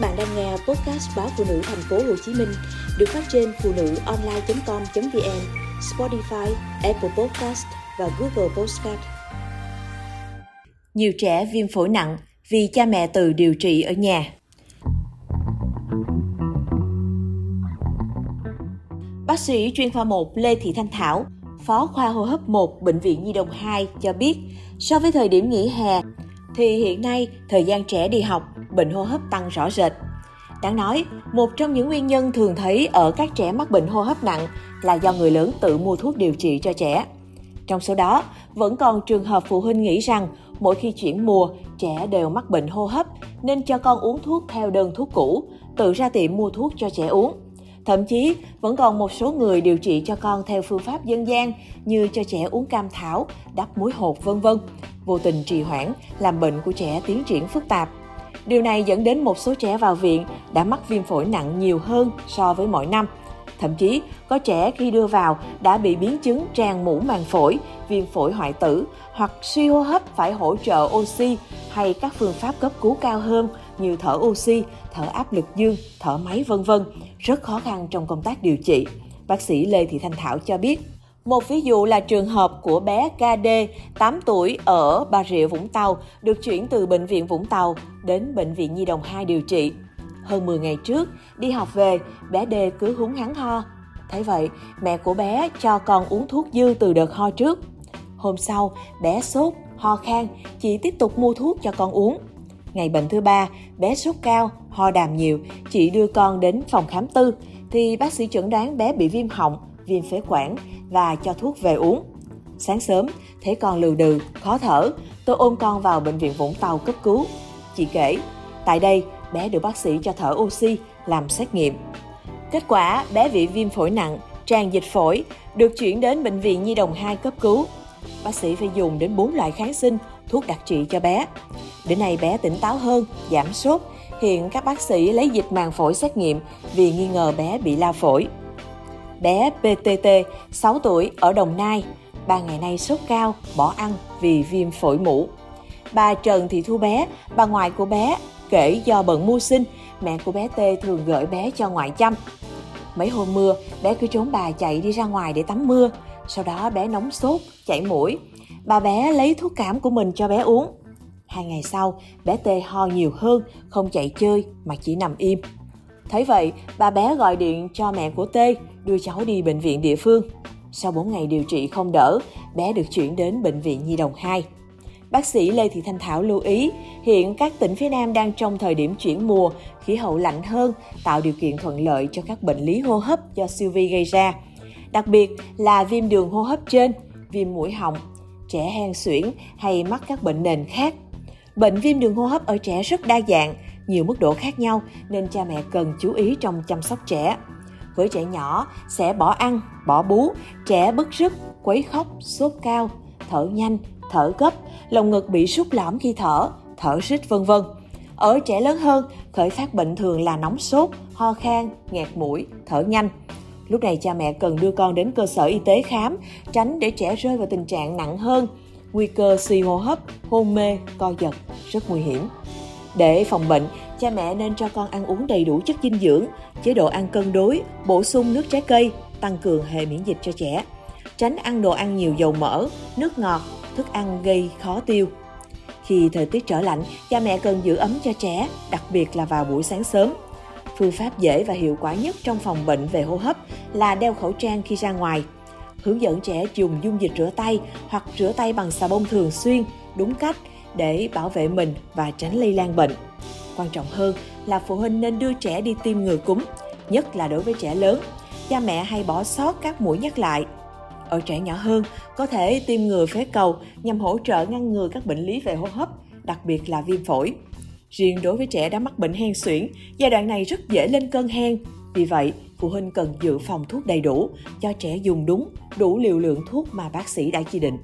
Các bạn đang nghe podcast báo phụ nữ thành phố Hồ Chí Minh được phát trên phụ nữ online.com.vn, Spotify, Apple Podcast và Google Podcast. Nhiều trẻ viêm phổi nặng vì cha mẹ tự điều trị ở nhà. Bác sĩ chuyên khoa 1 Lê Thị Thanh Thảo, Phó khoa hô hấp 1 Bệnh viện Nhi đồng 2 cho biết, so với thời điểm nghỉ hè, thì hiện nay thời gian trẻ đi học, bệnh hô hấp tăng rõ rệt. Đáng nói, một trong những nguyên nhân thường thấy ở các trẻ mắc bệnh hô hấp nặng là do người lớn tự mua thuốc điều trị cho trẻ. Trong số đó, vẫn còn trường hợp phụ huynh nghĩ rằng mỗi khi chuyển mùa, trẻ đều mắc bệnh hô hấp nên cho con uống thuốc theo đơn thuốc cũ, tự ra tiệm mua thuốc cho trẻ uống. Thậm chí, vẫn còn một số người điều trị cho con theo phương pháp dân gian như cho trẻ uống cam thảo, đắp muối hột vân vân, vô tình trì hoãn làm bệnh của trẻ tiến triển phức tạp. Điều này dẫn đến một số trẻ vào viện đã mắc viêm phổi nặng nhiều hơn so với mọi năm. Thậm chí, có trẻ khi đưa vào đã bị biến chứng tràn mũ màng phổi, viêm phổi hoại tử hoặc suy hô hấp phải hỗ trợ oxy hay các phương pháp cấp cứu cao hơn như thở oxy, thở áp lực dương, thở máy vân vân, rất khó khăn trong công tác điều trị. Bác sĩ Lê Thị Thanh Thảo cho biết. Một ví dụ là trường hợp của bé KD, 8 tuổi ở Bà Rịa, Vũng Tàu, được chuyển từ Bệnh viện Vũng Tàu đến Bệnh viện Nhi đồng 2 điều trị. Hơn 10 ngày trước, đi học về, bé D cứ húng hắn ho. Thấy vậy, mẹ của bé cho con uống thuốc dư từ đợt ho trước. Hôm sau, bé sốt, ho khan, chị tiếp tục mua thuốc cho con uống. Ngày bệnh thứ ba, bé sốt cao, ho đàm nhiều, chị đưa con đến phòng khám tư, thì bác sĩ chẩn đoán bé bị viêm họng, viêm phế quản và cho thuốc về uống. Sáng sớm, thấy con lừ đừ, khó thở, tôi ôm con vào bệnh viện Vũng Tàu cấp cứu. Chị kể, tại đây bé được bác sĩ cho thở oxy, làm xét nghiệm. Kết quả, bé bị viêm phổi nặng, tràn dịch phổi, được chuyển đến bệnh viện Nhi đồng 2 cấp cứu. Bác sĩ phải dùng đến 4 loại kháng sinh, thuốc đặc trị cho bé. Đến nay bé tỉnh táo hơn, giảm sốt. Hiện các bác sĩ lấy dịch màng phổi xét nghiệm vì nghi ngờ bé bị lao phổi. Bé PTT, 6 tuổi, ở Đồng Nai, ba ngày nay sốt cao, bỏ ăn vì viêm phổi mũ. Bà Trần Thị Thu bé, bà ngoại của bé, kể do bận mưu sinh, mẹ của bé T thường gửi bé cho ngoại chăm. Mấy hôm mưa, bé cứ trốn bà chạy đi ra ngoài để tắm mưa. Sau đó bé nóng sốt, chảy mũi. Bà bé lấy thuốc cảm của mình cho bé uống. Hai ngày sau, bé T ho nhiều hơn, không chạy chơi mà chỉ nằm im. Thấy vậy, bà bé gọi điện cho mẹ của T đưa cháu đi bệnh viện địa phương. Sau 4 ngày điều trị không đỡ, bé được chuyển đến bệnh viện Nhi đồng 2. Bác sĩ Lê Thị Thanh Thảo lưu ý, hiện các tỉnh phía Nam đang trong thời điểm chuyển mùa, khí hậu lạnh hơn, tạo điều kiện thuận lợi cho các bệnh lý hô hấp do siêu vi gây ra. Đặc biệt là viêm đường hô hấp trên, viêm mũi họng, trẻ hen suyễn hay mắc các bệnh nền khác. Bệnh viêm đường hô hấp ở trẻ rất đa dạng, nhiều mức độ khác nhau nên cha mẹ cần chú ý trong chăm sóc trẻ. Với trẻ nhỏ sẽ bỏ ăn, bỏ bú, trẻ bứt rứt, quấy khóc, sốt cao, thở nhanh, thở gấp, lồng ngực bị sút lõm khi thở, thở rít vân vân. Ở trẻ lớn hơn, khởi phát bệnh thường là nóng sốt, ho khan, nghẹt mũi, thở nhanh. Lúc này cha mẹ cần đưa con đến cơ sở y tế khám, tránh để trẻ rơi vào tình trạng nặng hơn, nguy cơ suy hô hấp, hôn mê, co giật, rất nguy hiểm. Để phòng bệnh, cha mẹ nên cho con ăn uống đầy đủ chất dinh dưỡng, chế độ ăn cân đối, bổ sung nước trái cây, tăng cường hệ miễn dịch cho trẻ. Tránh ăn đồ ăn nhiều dầu mỡ, nước ngọt, thức ăn gây khó tiêu. Khi thời tiết trở lạnh, cha mẹ cần giữ ấm cho trẻ, đặc biệt là vào buổi sáng sớm. Phương pháp dễ và hiệu quả nhất trong phòng bệnh về hô hấp là đeo khẩu trang khi ra ngoài. Hướng dẫn trẻ dùng dung dịch rửa tay hoặc rửa tay bằng xà bông thường xuyên, đúng cách để bảo vệ mình và tránh lây lan bệnh. Quan trọng hơn là phụ huynh nên đưa trẻ đi tiêm ngừa cúm, nhất là đối với trẻ lớn. Cha mẹ hay bỏ sót các mũi nhắc lại. Ở trẻ nhỏ hơn, có thể tiêm ngừa phế cầu nhằm hỗ trợ ngăn ngừa các bệnh lý về hô hấp, đặc biệt là viêm phổi. Riêng đối với trẻ đã mắc bệnh hen suyễn, giai đoạn này rất dễ lên cơn hen. Vì vậy, phụ huynh cần dự phòng thuốc đầy đủ, cho trẻ dùng đúng, đủ liều lượng thuốc mà bác sĩ đã chỉ định.